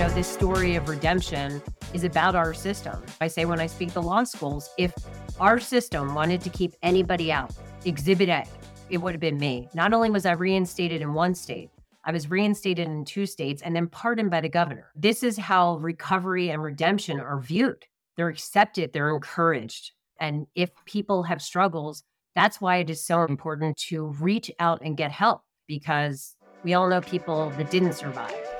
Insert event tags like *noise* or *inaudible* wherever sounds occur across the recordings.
know, this story of redemption is about our system. I say when I speak to law schools, if our system wanted to keep anybody out, exhibit A, it would have been me. Not only was I reinstated in one state, I was reinstated in two states and then pardoned by the governor. This is how recovery and redemption are viewed. They're accepted, they're encouraged. And if people have struggles, that's why it is so important to reach out and get help because we all know people that didn't survive.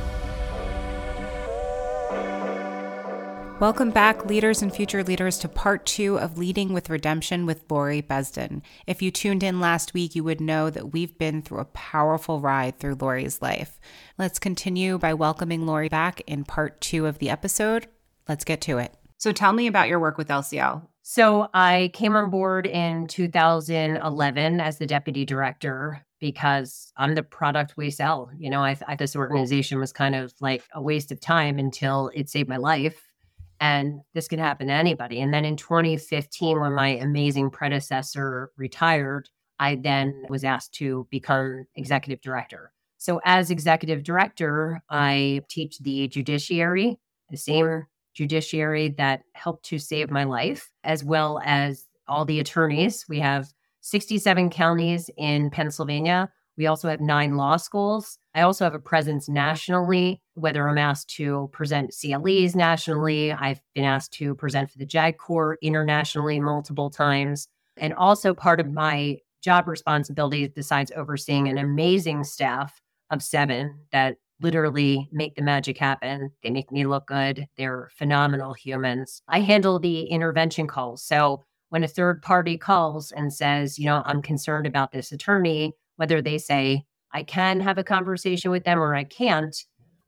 Welcome back, leaders and future leaders, to part two of Leading with Redemption with Laurie Besden. If you tuned in last week, you would know that we've been through a powerful ride through Laurie's life. Let's continue by welcoming Laurie back in part two of the episode. Let's get to it. So tell me about your work with LCL. So I came on board in 2011 as the deputy director because I'm the product we sell. You know, I thought this organization was kind of like a waste of time until it saved my life and this can happen to anybody. And then in 2015, when my amazing predecessor retired, I then was asked to become executive director. So, as executive director, I teach the judiciary, the same judiciary that helped to save my life, as well as all the attorneys. We have 67 counties in Pennsylvania. We also have nine law schools. I also have a presence nationally, whether I'm asked to present CLEs nationally, I've been asked to present for the JAG Corps internationally multiple times. And also part of my job responsibility, besides overseeing an amazing staff of seven that literally make the magic happen. They make me look good. They're phenomenal humans. I handle the intervention calls. So when a third party calls and says, you know, I'm concerned about this attorney, whether they say, I can have a conversation with them or I can't,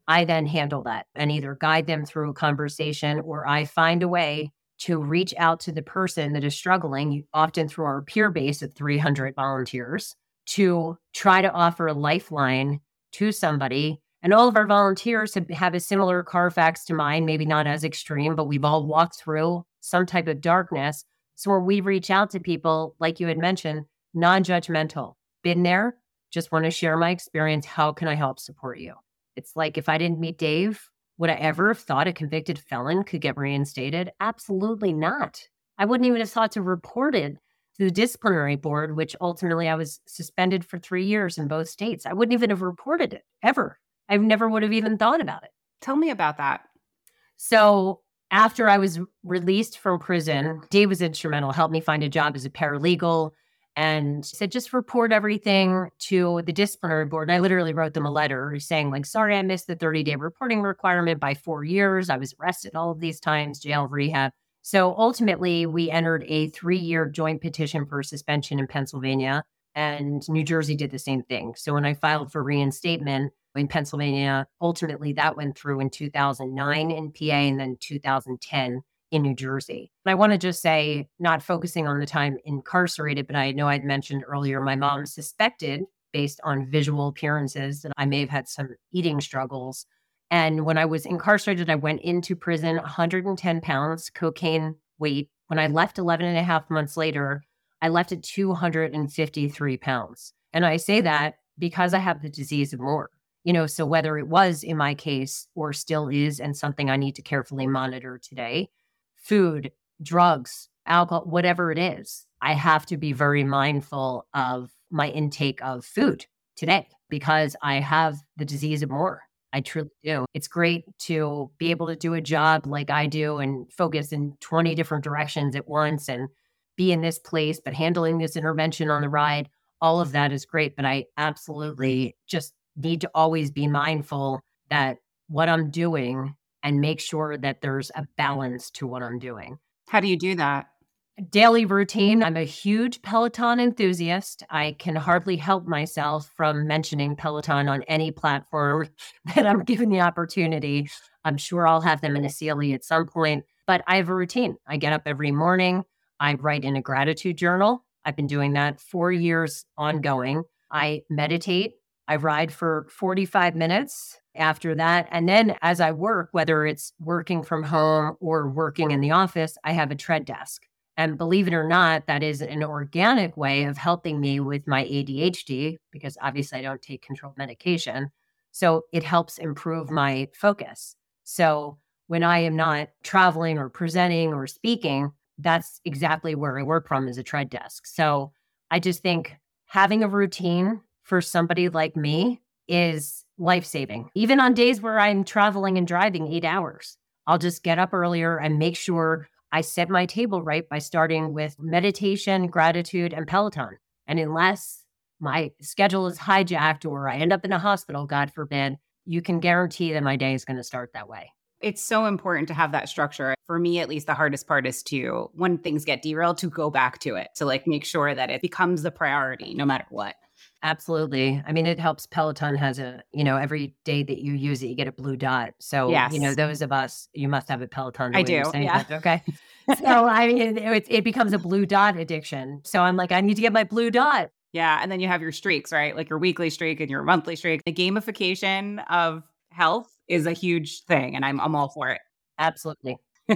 I then handle that and either guide them through a conversation or I find a way to reach out to the person that is struggling, often through our peer base of 300 volunteers, to try to offer a lifeline to somebody. And all of our volunteers have, a similar Carfax to mine, maybe not as extreme, but we've all walked through some type of darkness. So where we reach out to people, like you had mentioned, non judgmental, been there, just want to share my experience. How can I help support you? It's like if I didn't meet Dave, would I ever have thought a convicted felon could get reinstated? Absolutely not. I wouldn't even have thought to report it to the disciplinary board, which ultimately I was suspended for three years in both states. I wouldn't even have reported it ever. I never would have even thought about it. Tell me about that. So after I was released from prison, Dave was instrumental, helped me find a job as a paralegal and said just report everything to the disciplinary board. And I literally wrote them a letter saying, like, sorry, I missed the 30 day reporting requirement by four years. I was arrested all of these times, jail, rehab. So ultimately, we entered a three year joint petition for suspension in Pennsylvania, and New Jersey did the same thing. So when I filed for reinstatement in Pennsylvania, ultimately that went through in 2009 in PA and then 2010 in New Jersey. And I want to just say, not focusing on the time incarcerated, but I know I'd mentioned earlier my mom suspected, based on visual appearances, that I may have had some eating struggles. And when I was incarcerated, I went into prison 110 pounds cocaine weight. When I left 11 and a half months later, I left at 253 pounds. And I say that because I have the disease of more. You know, so whether it was in my case or still is and something I need to carefully monitor today, food, drugs, alcohol, whatever it is, I have to be very mindful of my intake of food today because I have the disease of more. I truly do. It's great to be able to do a job like I do and focus in 20 different directions at once and be in this place, but handling this intervention on the ride, all of that is great. But I absolutely just need to always be mindful that what I'm doing and make sure that there's a balance to what I'm doing. How do you do that? Daily routine. I'm a huge Peloton enthusiast. I can hardly help myself from mentioning Peloton on any platform *laughs* that I'm given the opportunity. I'm sure I'll have them in a CLE at some point, but I have a routine. I get up every morning. I write in a gratitude journal. I've been doing that four years ongoing. I meditate. I ride for 45 minutes after that. And then as I work, whether it's working from home or working in the office, I have a tread desk. And believe it or not, that is an organic way of helping me with my ADHD because obviously I don't take controlled medication. So it helps improve my focus. So when I am not traveling or presenting or speaking, that's exactly where I work from is a tread desk. So I just think having a routine for somebody like me is life saving. Even on days where I'm traveling and driving eight hours, I'll just get up earlier and make sure I set my table right by starting with meditation, gratitude, and Peloton. And unless my schedule is hijacked or I end up in a hospital, God forbid, you can guarantee that my day is going to start that way. It's so important to have that structure. For me, at least, the hardest part is to, when things get derailed, to go back to it, to like make sure that it becomes the priority no matter what. Absolutely. I mean, it helps. Peloton has a, you know, every day that you use it, you get a blue dot. So, yes. you know, those of us, you must have a Peloton. I do. Yeah. That, okay. *laughs* so, I mean, it, it becomes a blue dot addiction. So I'm like, I need to get my blue dot. Yeah. And then you have your streaks, right? Like your weekly streak and your monthly streak. The gamification of health is a huge thing. And I'm, I'm all for it. Absolutely. *laughs*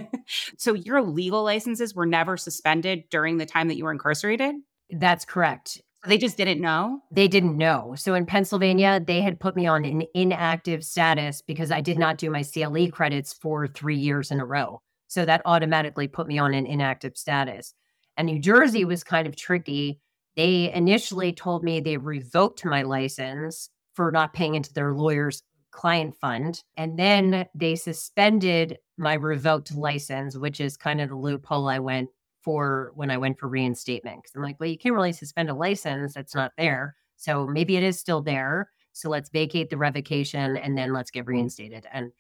so your legal licenses were never suspended during the time that you were incarcerated? That's correct. They just didn't know? They didn't know. So in Pennsylvania, they had put me on an inactive status because I did not do my CLE credits for three years in a row. So that automatically put me on an inactive status. And New Jersey was kind of tricky. They initially told me they revoked my license for not paying into their lawyer's client fund. And then they suspended my revoked license, which is kind of the loophole I went for when I went for reinstatement. Because I'm like, well, you can't really suspend a license that's not there. So maybe it is still there. So let's vacate the revocation and then let's get reinstated. And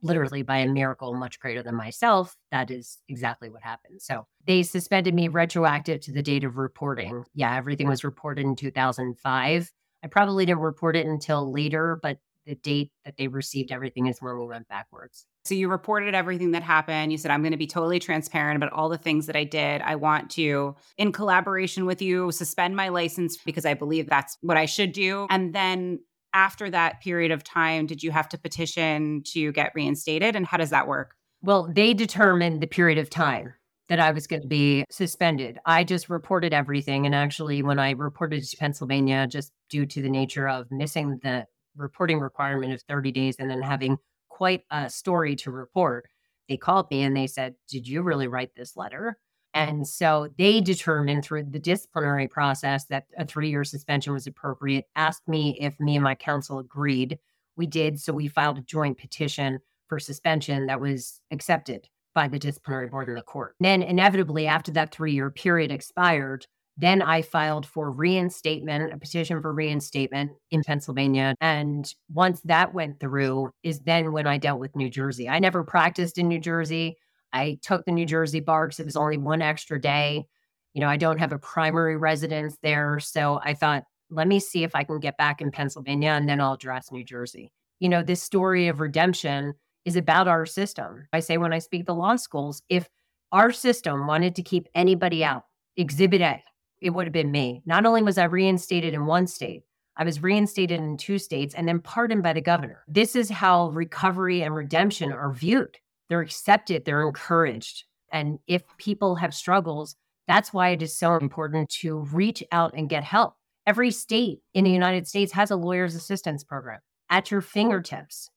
literally by a miracle much greater than myself, that is exactly what happened. So they suspended me retroactive to the date of reporting. Yeah, everything was reported in 2005. I probably didn't report it until later, but the date that they received everything is where we went backwards. So you reported everything that happened. You said, I'm going to be totally transparent about all the things that I did. I want to, in collaboration with you, suspend my license because I believe that's what I should do. And then after that period of time, did you have to petition to get reinstated? And how does that work? Well, they determined the period of time that I was going to be suspended. I just reported everything. And actually, when I reported to Pennsylvania, just due to the nature of missing the reporting requirement of 30 days and then having quite a story to report. They called me and they said, Did you really write this letter? And so they determined through the disciplinary process that a three year suspension was appropriate, asked me if me and my counsel agreed. We did. So we filed a joint petition for suspension that was accepted by the disciplinary board and the court. Then, inevitably, after that three year period expired, then I filed for reinstatement, a petition for reinstatement in Pennsylvania. And once that went through, is then when I dealt with New Jersey. I never practiced in New Jersey. I took the New Jersey bar because it was only one extra day. You know, I don't have a primary residence there. So I thought, let me see if I can get back in Pennsylvania and then I'll address New Jersey. You know, this story of redemption is about our system. I say when I speak the law schools, if our system wanted to keep anybody out, exhibit A, it would have been me. Not only was I reinstated in one state, I was reinstated in two states and then pardoned by the governor. This is how recovery and redemption are viewed. They're accepted, they're encouraged. And if people have struggles, that's why it is so important to reach out and get help. Every state in the United States has a lawyer's assistance program at your fingertips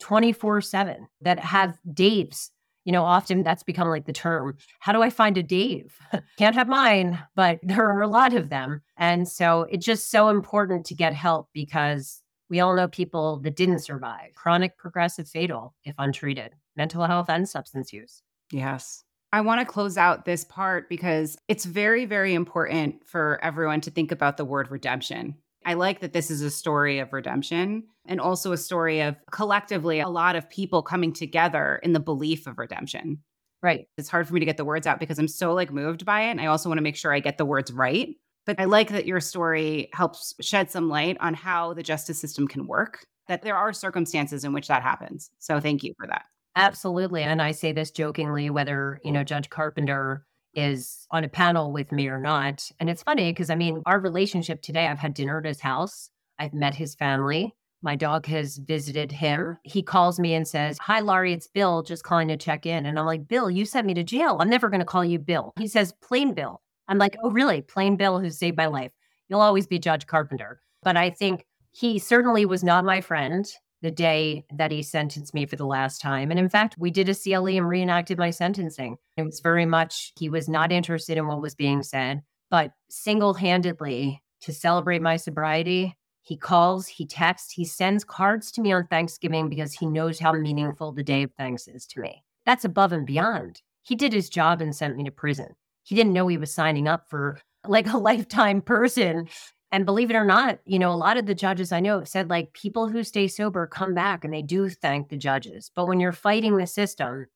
24 7 that have dates you know, often that's become like the term. How do I find a Dave? *laughs* Can't have mine, but *laughs* there are a lot of them. And so it's just so important to get help because we all know people that didn't survive chronic, progressive, fatal if untreated, mental health and substance use. Yes. I want to close out this part because it's very, very important for everyone to think about the word redemption. I like that this is a story of redemption and also a story of collectively a lot of people coming together in the belief of redemption. Right. It's hard for me to get the words out because I'm so like moved by it. And I also want to make sure I get the words right. But I like that your story helps shed some light on how the justice system can work, that there are circumstances in which that happens. So thank you for that. Absolutely. And I say this jokingly, whether, you know, Judge Carpenter is on a panel with me or not. And it's funny because I mean, our relationship today, I've had dinner at his house, I've met his family. My dog has visited him. He calls me and says, Hi, Laurie, it's Bill, just calling to check in. And I'm like, Bill, you sent me to jail. I'm never going to call you Bill. He says, Plain Bill. I'm like, Oh, really? Plain Bill who saved my life. You'll always be Judge Carpenter. But I think he certainly was not my friend the day that he sentenced me for the last time. And in fact, we did a CLE and reenacted my sentencing. It was very much, he was not interested in what was being said, but single handedly to celebrate my sobriety, he calls, he texts, he sends cards to me on Thanksgiving because he knows how meaningful the day of thanks is to me. That's above and beyond. He did his job and sent me to prison. He didn't know he was signing up for like a *laughs* lifetime person and believe it or not, you know, a lot of the judges I know said like people who stay sober come back and they do thank the judges. But when you're fighting the system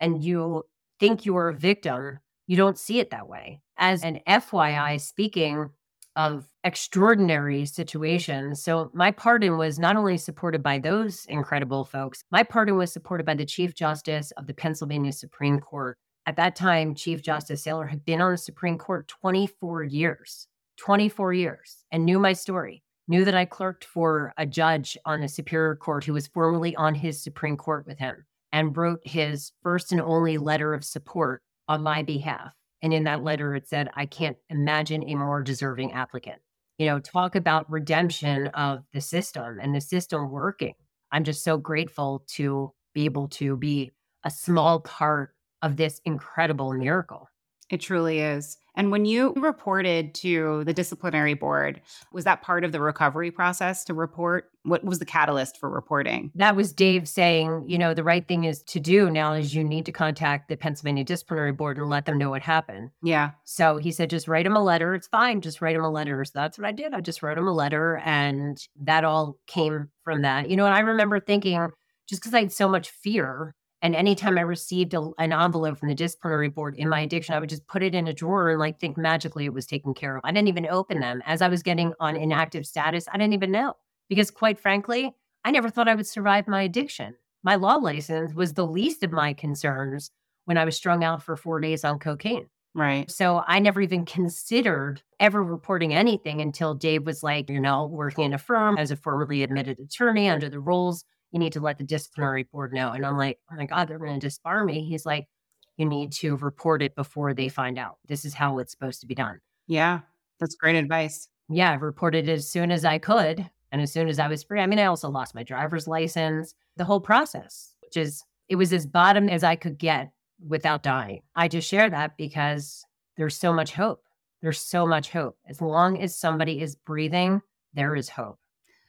and you think you're a victim, you don't see it that way. As an FYI, speaking of extraordinary situations. So, my pardon was not only supported by those incredible folks, my pardon was supported by the Chief Justice of the Pennsylvania Supreme Court. At that time, Chief Justice Saylor had been on the Supreme Court 24 years. 24 years and knew my story, knew that I clerked for a judge on a superior court who was formerly on his Supreme Court with him and wrote his first and only letter of support on my behalf. And in that letter, it said, I can't imagine a more deserving applicant. You know, talk about redemption of the system and the system working. I'm just so grateful to be able to be a small part of this incredible miracle. It truly is. And when you reported to the disciplinary board, was that part of the recovery process to report? What was the catalyst for reporting? That was Dave saying, you know, the right thing is to do now is you need to contact the Pennsylvania disciplinary board and let them know what happened. Yeah. So he said, just write him a letter. It's fine. Just write him a letter. So that's what I did. I just wrote him a letter and that all came from that. You know, and I remember thinking, just because I had so much fear and anytime I received a, an envelope from the disciplinary board in my addiction, I would just put it in a drawer and like think magically it was taken care of. I didn't even open them. As I was getting on inactive status, I didn't even know because, quite frankly, I never thought I would survive my addiction. My law license was the least of my concerns when I was strung out for four days on cocaine. Right. So I never even considered ever reporting anything until Dave was like, you know, working in a firm as a formerly admitted attorney under the rules you need to let the disciplinary board know. And I'm like, oh my God, they're going to disbar me. He's like, you need to report it before they find out. This is how it's supposed to be done. Yeah, that's great advice. Yeah, I reported it as soon as I could. And as soon as I was free, I mean, I also lost my driver's license, the whole process, which is, it was as bottom as I could get without dying. I just share that because there's so much hope. There's so much hope. As long as somebody is breathing, there is hope.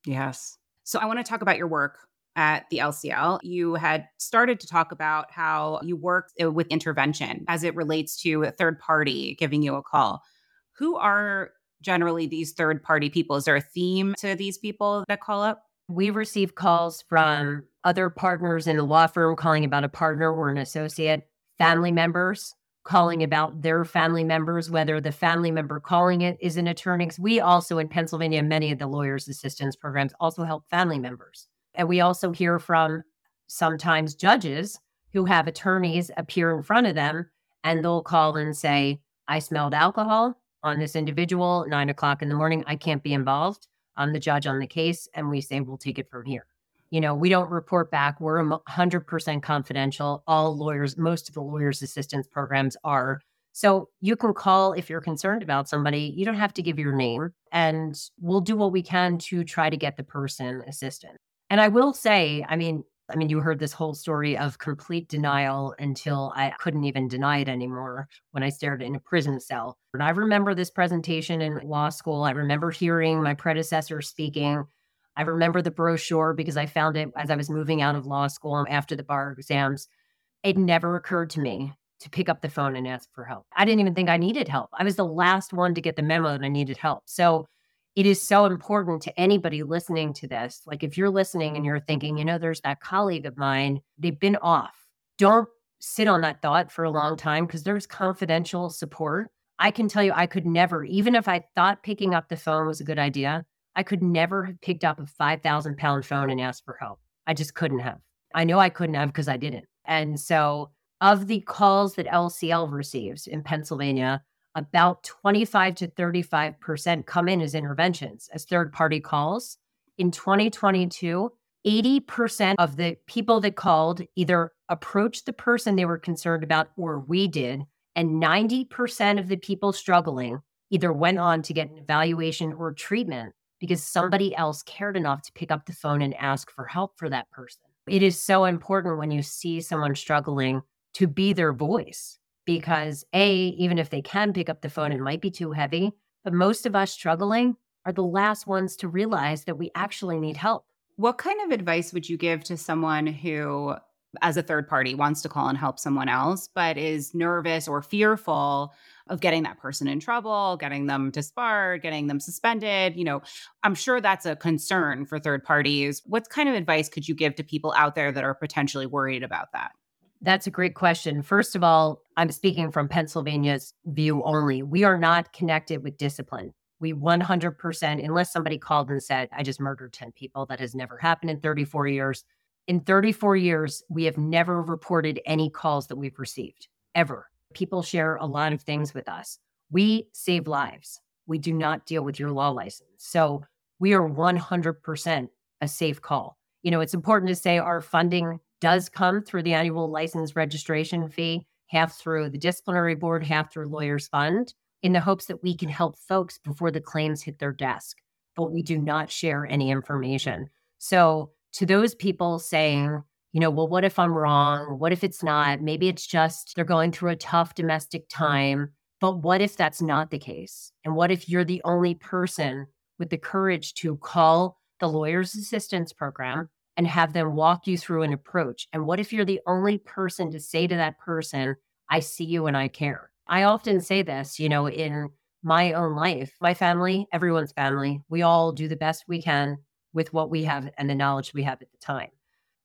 Yes. So I want to talk about your work at the LCL, you had started to talk about how you work uh, with intervention as it relates to a third party giving you a call. Who are generally these third party people? Is there a theme to these people that call up? We receive calls from other partners in the law firm calling about a partner or an associate, family members calling about their family members, whether the family member calling it is an attorney. We also in Pennsylvania, many of the lawyers' assistance programs also help family members. And we also hear from sometimes judges who have attorneys appear in front of them and they'll call and say, I smelled alcohol on this individual, nine o'clock in the morning. I can't be involved. I'm the judge on the case. And we say, we'll take it from here. You know, we don't report back. We're 100% confidential. All lawyers, most of the lawyers' assistance programs are. So you can call if you're concerned about somebody. You don't have to give your name, and we'll do what we can to try to get the person assistance. And I will say, I mean, I mean, you heard this whole story of complete denial until I couldn't even deny it anymore when I stared in a prison cell. And I remember this presentation in law school. I remember hearing my predecessor speaking. I remember the brochure because I found it as I was moving out of law school after the bar exams. It never occurred to me to pick up the phone and ask for help. I didn't even think I needed help. I was the last one to get the memo that I needed help. So it is so important to anybody listening to this. Like if you're listening and mm-hmm. you're thinking, you know, there's that colleague of mine, they've been off. Don't sit on that thought for a long time because there's confidential support. I can tell you, I could never, even if I thought picking up the phone was a good idea, I could never have picked up a 5,000 pound phone and asked for help. I just couldn't have. I know I couldn't have because I didn't. And so Of the calls that LCL receives in Pennsylvania, about 25 to 35% come in as interventions, as third party calls. In 2022, 80% of the people that called either approached the person they were concerned about or we did. And 90% of the people struggling either went on to get an evaluation or treatment because somebody else cared enough to pick up the phone and ask for help for that person. It is so important when you see someone struggling to be their voice because, A, even if they can pick up the phone, it might be too heavy. But most of us struggling are the last ones to realize that we actually need help. What kind of advice would you give to someone who, as a third party, wants to call and help someone else, but is nervous or fearful of getting that person in trouble, getting them disbarred, getting them suspended? You know, I'm sure that's a concern for third parties. What kind of advice could you give to people out there that are potentially worried about that? That's a great question. First of all, I'm speaking from Pennsylvania's view only. We are not connected with discipline. We 100%, unless somebody called and said, I just murdered 10 people, that has never happened in 34 years. In 34 years, we have never reported any calls that we've received, ever. People share a lot of things with us. We save lives. We do not deal with your law license. So we are 100% a safe call. You know, it's important to say our funding does come through the annual license registration fee, half through the disciplinary board, half through lawyers fund, in the hopes that we can help folks before the claims hit their desk. But we do not share any information. So to those people saying, you know, well, what if I'm wrong? What if it's not? Maybe it's just they're going through a tough domestic time. But what if that's not the case? And what if you're the only person with the courage to call the lawyer's assistance program and have them walk you through an approach. And what if you're the only person to say to that person, I see you and I care? I often say this, you know, in my own life, my family, everyone's family, we all do the best we can with what we have and the knowledge we have at the time.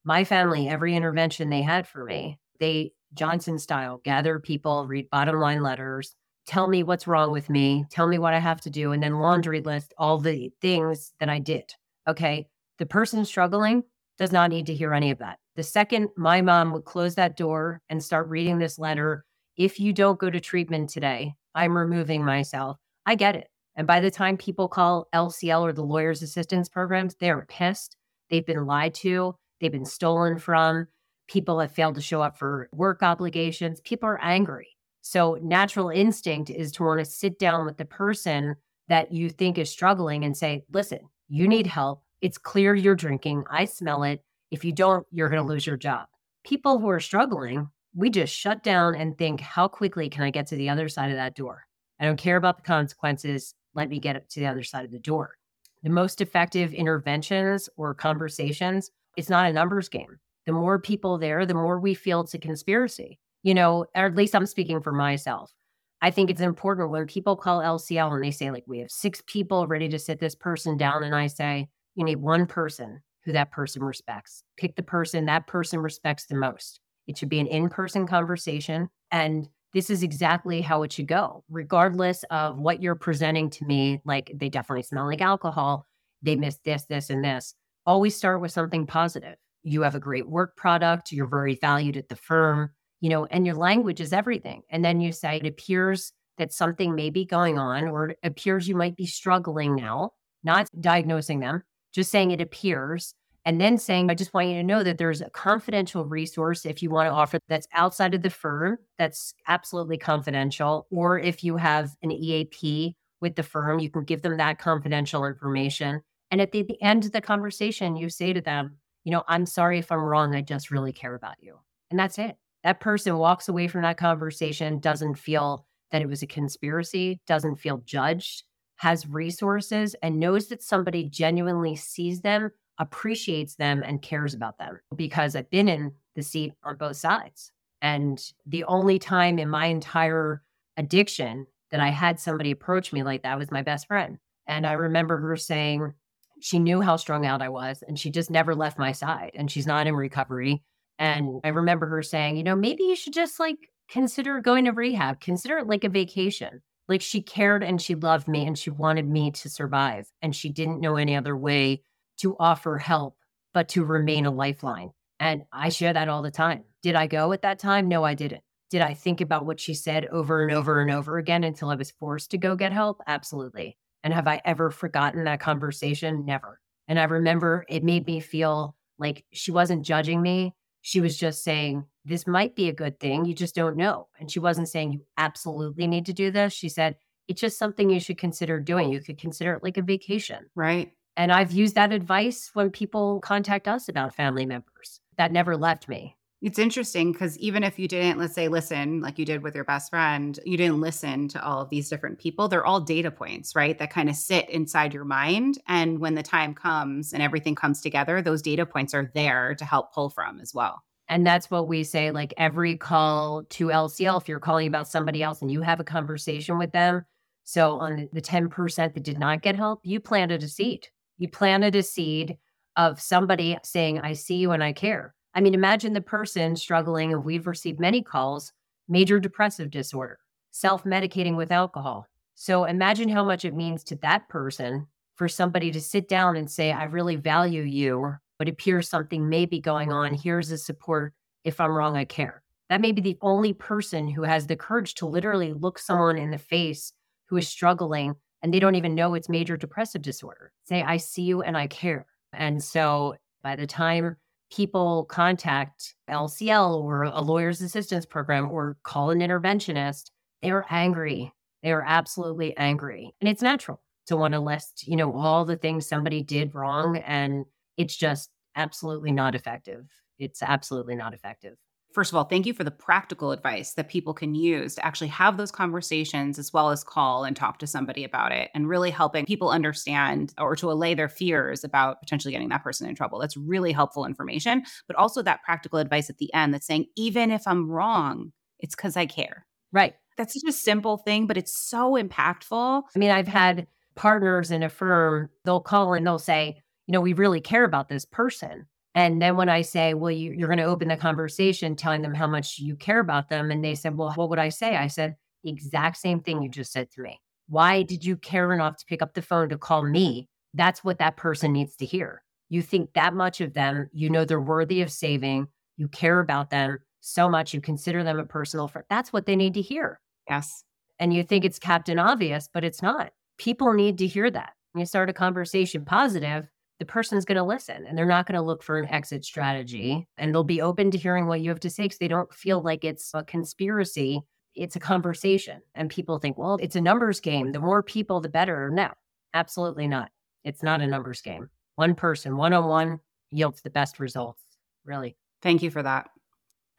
My family, every intervention they had for me, they Johnson style gather people, read bottom line letters, tell me what's wrong with me, tell me what I have to do, and then laundry list all the things that I did. Okay. The person struggling, does not need to hear any of that. The second my mom would close that door and start reading this letter, if you don't go to treatment today, I'm removing myself. I get it. And by the time people call LCL or the lawyer's assistance programs, they're pissed. They've been lied to, they've been stolen from. People have failed to show up for work obligations. People are angry. So, natural instinct is to want to sit down with the person that you think is struggling and say, listen, you need help. It's clear you're drinking. I smell it. If you don't, you're going to lose your job. People who are struggling, we just shut down and think, how quickly can I get to the other side of that door? I don't care about the consequences. Let me get to the other side of the door. The most effective interventions or conversations, it's not a numbers game. The more people there, the more we feel it's a conspiracy. You know, or at least I'm speaking for myself. I think it's important when people call LCL and they say, like, we have six people ready to sit this person down. And I say, you need one person who that person respects. Pick the person that person respects the most. It should be an in person conversation. And this is exactly how it should go, regardless of what you're presenting to me. Like they definitely smell like alcohol. They miss this, this, and this. Always start with something positive. You have a great work product. You're very valued at the firm, you know, and your language is everything. And then you say, it appears that something may be going on, or it appears you might be struggling now, not diagnosing them, just saying it appears and then saying, I just want you to know that there's a confidential resource if you want to offer that's outside of the firm, that's absolutely confidential. Or if you have an EAP with the firm, you can give them that confidential information. And at the, the end of the conversation, you say to them, you know, I'm sorry if I'm wrong. I just really care about you. And that's it. That person walks away from that conversation, doesn't feel that it was a conspiracy, doesn't feel judged, has resources and knows that somebody genuinely sees them, appreciates them, and cares about them. Because I've been in the seat on both sides. And the only time in my entire addiction that I had somebody approach me like that was my best friend. And I remember her saying she knew how strung out I was and she just never left my side and she's not in recovery. And I remember her saying, you know, maybe you should just like consider going to rehab, consider it like a vacation. Like she cared and she loved me mm. and she wanted me to survive. And she didn't know any other way to offer help but to remain a lifeline. And I share that all the time. Did I go at that time? No, I didn't. Did I think about what she said over and over and over again until I was forced to go get help? Absolutely. And have I ever forgotten that conversation? Never. And I remember it made me feel like she wasn't judging me. She was just saying, This might be a good thing. You just don't know. And she wasn't saying, You absolutely need to do this. She said, It's just something you should consider doing. You could consider it like a vacation. Right. And I've used that advice when people contact us about family members. That never left me. It's interesting because even if you didn't, let's say, listen like you did with your best friend, you didn't listen to all of these different people. They're all data points, right? That kind of sit inside your mind. And when the time comes and everything comes together, those data points are there to help pull from as well. And that's what we say like every call to LCL, if you're calling about somebody else and you have a conversation with them. So on the 10% that did not get help, you planted a seed. You planted a seed of somebody saying, I see you and I care. I mean, imagine the person struggling, and we've received many calls, major depressive disorder, self medicating with alcohol. So imagine how much it means to that person for somebody to sit down and say, I really value you, it appears something may be going on. Here's the support. If I'm wrong, I care. That may be the only person who has the courage to literally look someone in the face who is struggling and they don't even know it's major depressive disorder. Say, I see you and I care. And so by the time people contact LCL or a lawyer's assistance program or call an interventionist, they are angry. They are absolutely angry. And it's natural to want to list, you know, all the things somebody did wrong. And it's just absolutely not effective. It's absolutely not effective. First of all, thank you for the practical advice that people can use to actually have those conversations as well as call and talk to somebody about it and really helping people understand or to allay their fears about potentially getting that person in trouble. That's really helpful information. But also that practical advice at the end that's saying, even if I'm wrong, it's because I care. Right. That's such a simple thing, but it's so impactful. I mean, I've had partners in a firm, they'll call and they'll say, you know, we really care about this person. And then when I say, well, you, are going to open the conversation telling them how much you care about them, and they said, well, what would I say? I said, the exact same thing you just said to me. Why did you care enough to pick up the phone to call me? That's what that person needs to hear. You think that much of them, you know they're worthy of saving, you care about them so much, you consider them a personal friend. That's what they need to hear. Yes. And you think it's Captain Obvious, but it's not. People need to hear that. You start a conversation positive, the person's going to listen and they're not going to look for an exit strategy and they'll be open to hearing what you have to say because they don't feel like it's a conspiracy. It's a conversation. And people think, well, it's a numbers game. The more people, the better. No, absolutely not. It's not a numbers game. One person, one on one, yields the best results, really. Thank you for that.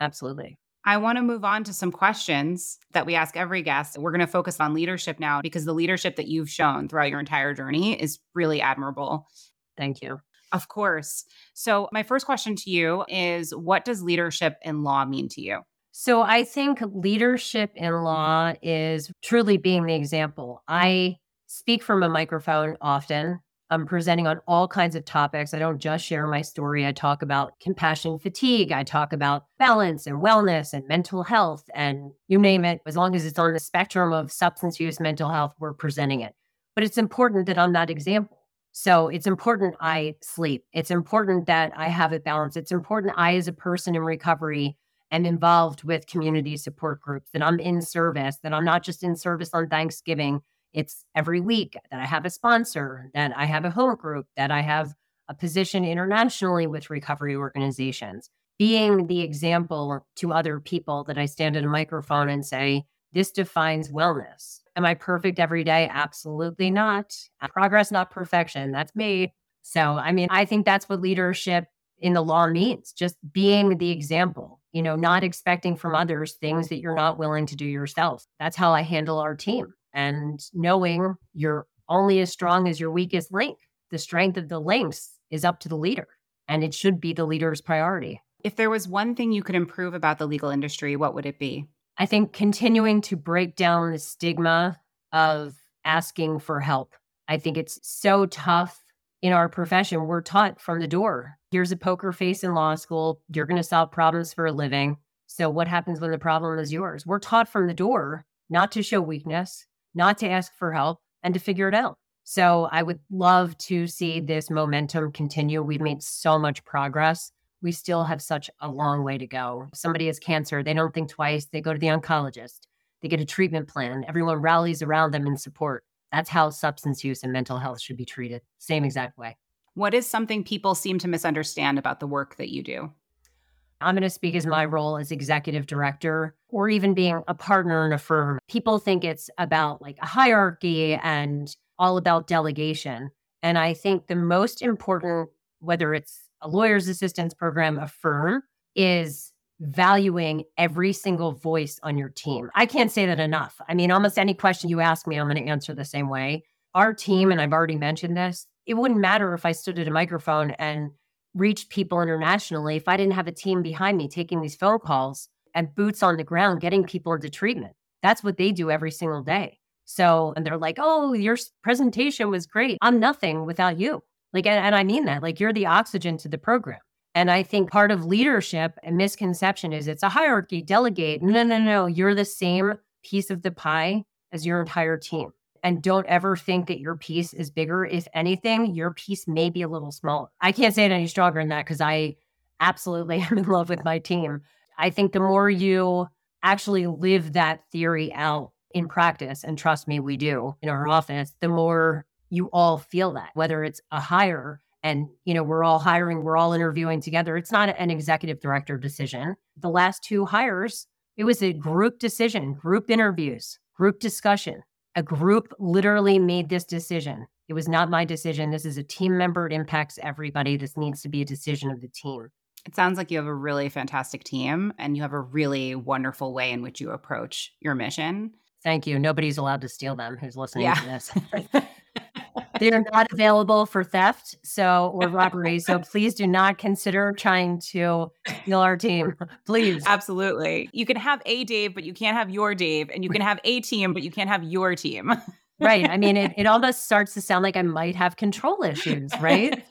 Absolutely. I want to move on to some questions that we ask every guest. We're going to focus on leadership now because the leadership that you've shown throughout your entire journey is really admirable. Thank you. Of course. So, my first question to you is what does leadership in law mean to you? So, I think leadership in law is truly being the example. I speak from a microphone often. I'm presenting on all kinds of topics. I don't just share my story. I talk about compassion fatigue. I talk about balance and wellness and mental health and you name it. As long as it's on the spectrum of substance use, mental health, we're presenting it. But it's important that I'm that example. So it's important I sleep. It's important that I have it balanced. It's important I, as a person in recovery, am involved with community support groups, that I'm in service, that I'm not just in service on Thanksgiving. It's every week that I have a sponsor, that I have a home group, that I have a position internationally with recovery organizations. Being the example to other people that I stand in a microphone and say, this defines wellness. Am I perfect every day? Absolutely not. Progress, not perfection. That's me. So, I mean, I think that's what leadership in the law means just being the example, you know, not expecting from others things that you're not willing to do yourself. That's how I handle our team. And knowing you're only as strong as your weakest link. The strength of the links is up to the leader, and it should be the leader's priority. If there was one thing you could improve about the legal industry, what would it be? I think continuing to break down the stigma of asking for help. I think it's so tough in our profession. We're taught from the door here's a poker face in law school. You're going to solve problems for a living. So, what happens when the problem is yours? We're taught from the door not to show weakness, not to ask for help, and to figure it out. So, I would love to see this momentum continue. We've made so much progress we still have such a long way to go. If somebody has cancer, they don't think twice, they go to the oncologist, they get a treatment plan, everyone rallies around them in support. That's how substance use and mental health should be treated, same exact way. What is something people seem to misunderstand about the work that you do? I'm going to speak as my role as executive director or even being a partner in a firm. People think it's about like a hierarchy and all about delegation. And I think the most important, whether it's a lawyer's assistance program, a firm, is valuing every single voice on your team. I can't say that enough. I mean, almost any question you ask me, I'm going to answer the same way. Our team, and I've already mentioned this, it wouldn't matter if I stood at a microphone and reached people internationally if I didn't have a team behind me taking these phone calls and boots on the ground getting people into treatment. That's what they do every single day. So, and they're like, oh, your presentation was great. I'm nothing without you. Like, and, and I mean that, like, you're the oxygen to the program. And I think part of leadership and misconception is it's a hierarchy, delegate. No, no, no. You're the same piece of the pie as your entire team. And don't ever think that your piece is bigger. If anything, your piece may be a little smaller. I can't say it any stronger than that because I absolutely *laughs* am in love with my team. I think the more you actually live that theory out in practice, and trust me, we do in our office, the more you all feel that, whether it's a hire and you know we're all hiring we're all interviewing together it's not an executive director decision the last two hires it was a group decision group interviews group discussion a group literally made this decision. It was not my decision. This is a team member. It impacts everybody. This needs to be a decision of the team. It sounds like you have a really fantastic team and you have a really wonderful way in which you approach your mission. Thank you. Nobody's allowed to steal them who's listening yeah. to this. *laughs* they are not available for theft so or *laughs* robbery so please do not consider trying to steal our team *laughs* please. Absolutely. You can have a dave but you can't have your dave and you can have a team but you can't have your team. Right i mean it, *laughs* it almost starts to sound like i might have control issues right?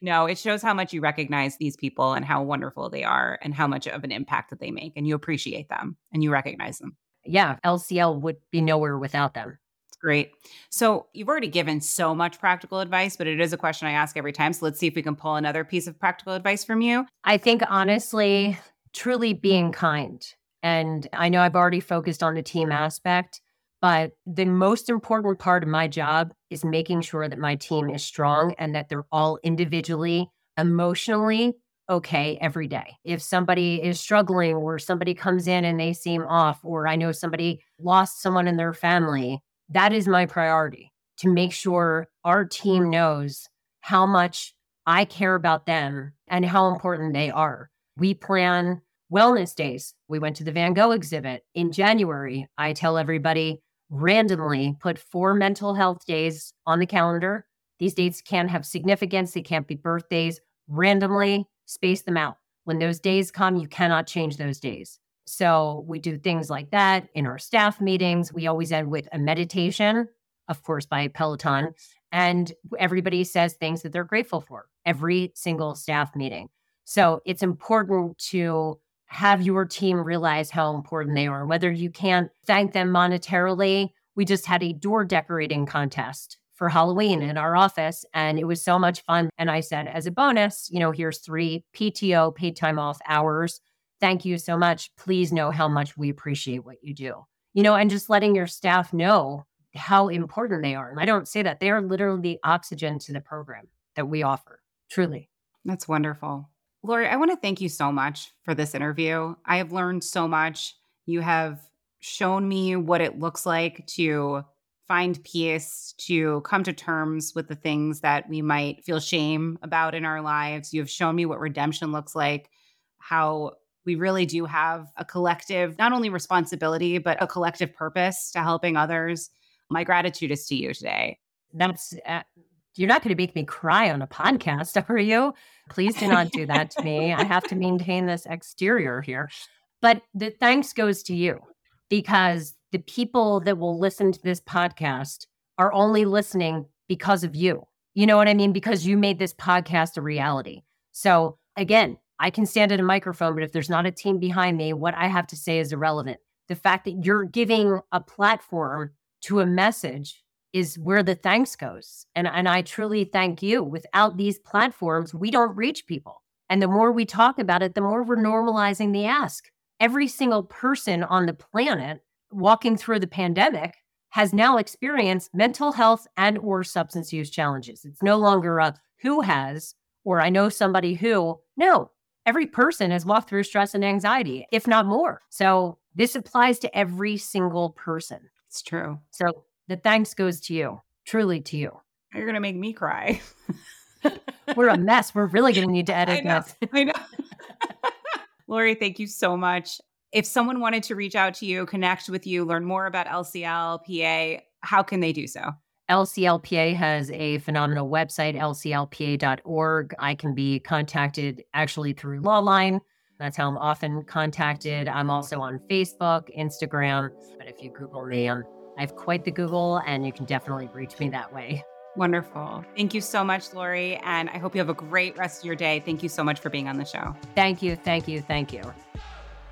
No it shows how much you recognize these people and how wonderful they are and how much of an impact that they make and you appreciate them and you recognize them. Yeah lcl would be nowhere without them great. So you've already given so much practical advice, but it is a question I ask every time. So let's see if we can pull another piece of practical advice from you. I think honestly, truly being kind. And I know I've already focused on the team aspect, but the most important part of my job is making sure that my team is strong and that they're all individually, emotionally okay every day. If somebody is struggling or somebody comes in and they seem off, or I know somebody lost someone in their family, that is my priority to make sure our team knows how much I care about them and how important they are. We plan wellness days. We went to the Van Gogh exhibit in January. I tell everybody randomly put four mental health days on the calendar. These dates can have significance, they can't be birthdays. Randomly space them out. When those days come, you cannot change those days. So we do things like that in our staff meetings. We always end with a meditation, of course, by Peloton. And everybody says things that they're grateful for every single staff meeting. So it's important to have your team realize how important they are, whether you can't thank them monetarily. We just had a door decorating contest for Halloween in our office, and it was so much fun. And I said, as a bonus, you know, here's three PTO, paid time off hours thank you so much. Please know how much we appreciate what you do. You know, and just letting your staff know how important they are. And I don't say that. They are literally the oxygen to the program that we offer, truly. That's wonderful. Laurie, I want to thank you so much for this interview. I have learned so much. You have shown me what it looks like to find peace, to come to terms with the things that we might feel shame about in our lives. You have shown me what redemption looks like, how we really do have a collective, not only responsibility, but a collective purpose to helping others. My gratitude is to you today. That's, uh, you're not going to make me cry on a podcast, *laughs* are you? Please do not do that to me. I have to maintain this exterior here. But the thanks goes to you because the people that will listen to this podcast are only listening because of you. You know what I mean? Because you made this podcast a reality. So, again, I can stand at a microphone, but if there's not a team behind me, what I have to say is irrelevant. The fact that you're giving a platform to a message is where the thanks goes. And, and I truly thank you. Without these platforms, we don't reach people. And the more we talk about it, the more we're normalizing the ask. Every single person on the planet walking through the pandemic has now experienced mental health and or substance use challenges. It's no longer a who has or I know somebody who. No, every person has walked through stress and anxiety, if not more. So this applies to every single person. It's true. So the thanks goes to you, truly to you. You're going to make me cry. *laughs* We're a mess. We're really going to need to *laughs* edit *laughs* I know. this. I know. Laurie, thank you so much. If someone wanted to reach out to you, connect with you, learn more about LCLPA, how can they do so? LCLPA has a phenomenal website, lclpa.org. I can be contacted actually through Lawline. That's how I'm often contacted. I'm also on Facebook, Instagram. But if you Google me, I'm, I have quite the Google, and you can definitely reach me that way. Wonderful. Thank you so much, Laurie. And I hope you have a great rest of your day. Thank you so much for being on the show. Thank you. Thank you. Thank you.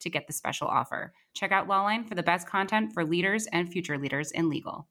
to get the special offer. Check out Lawline for the best content for leaders and future leaders in legal.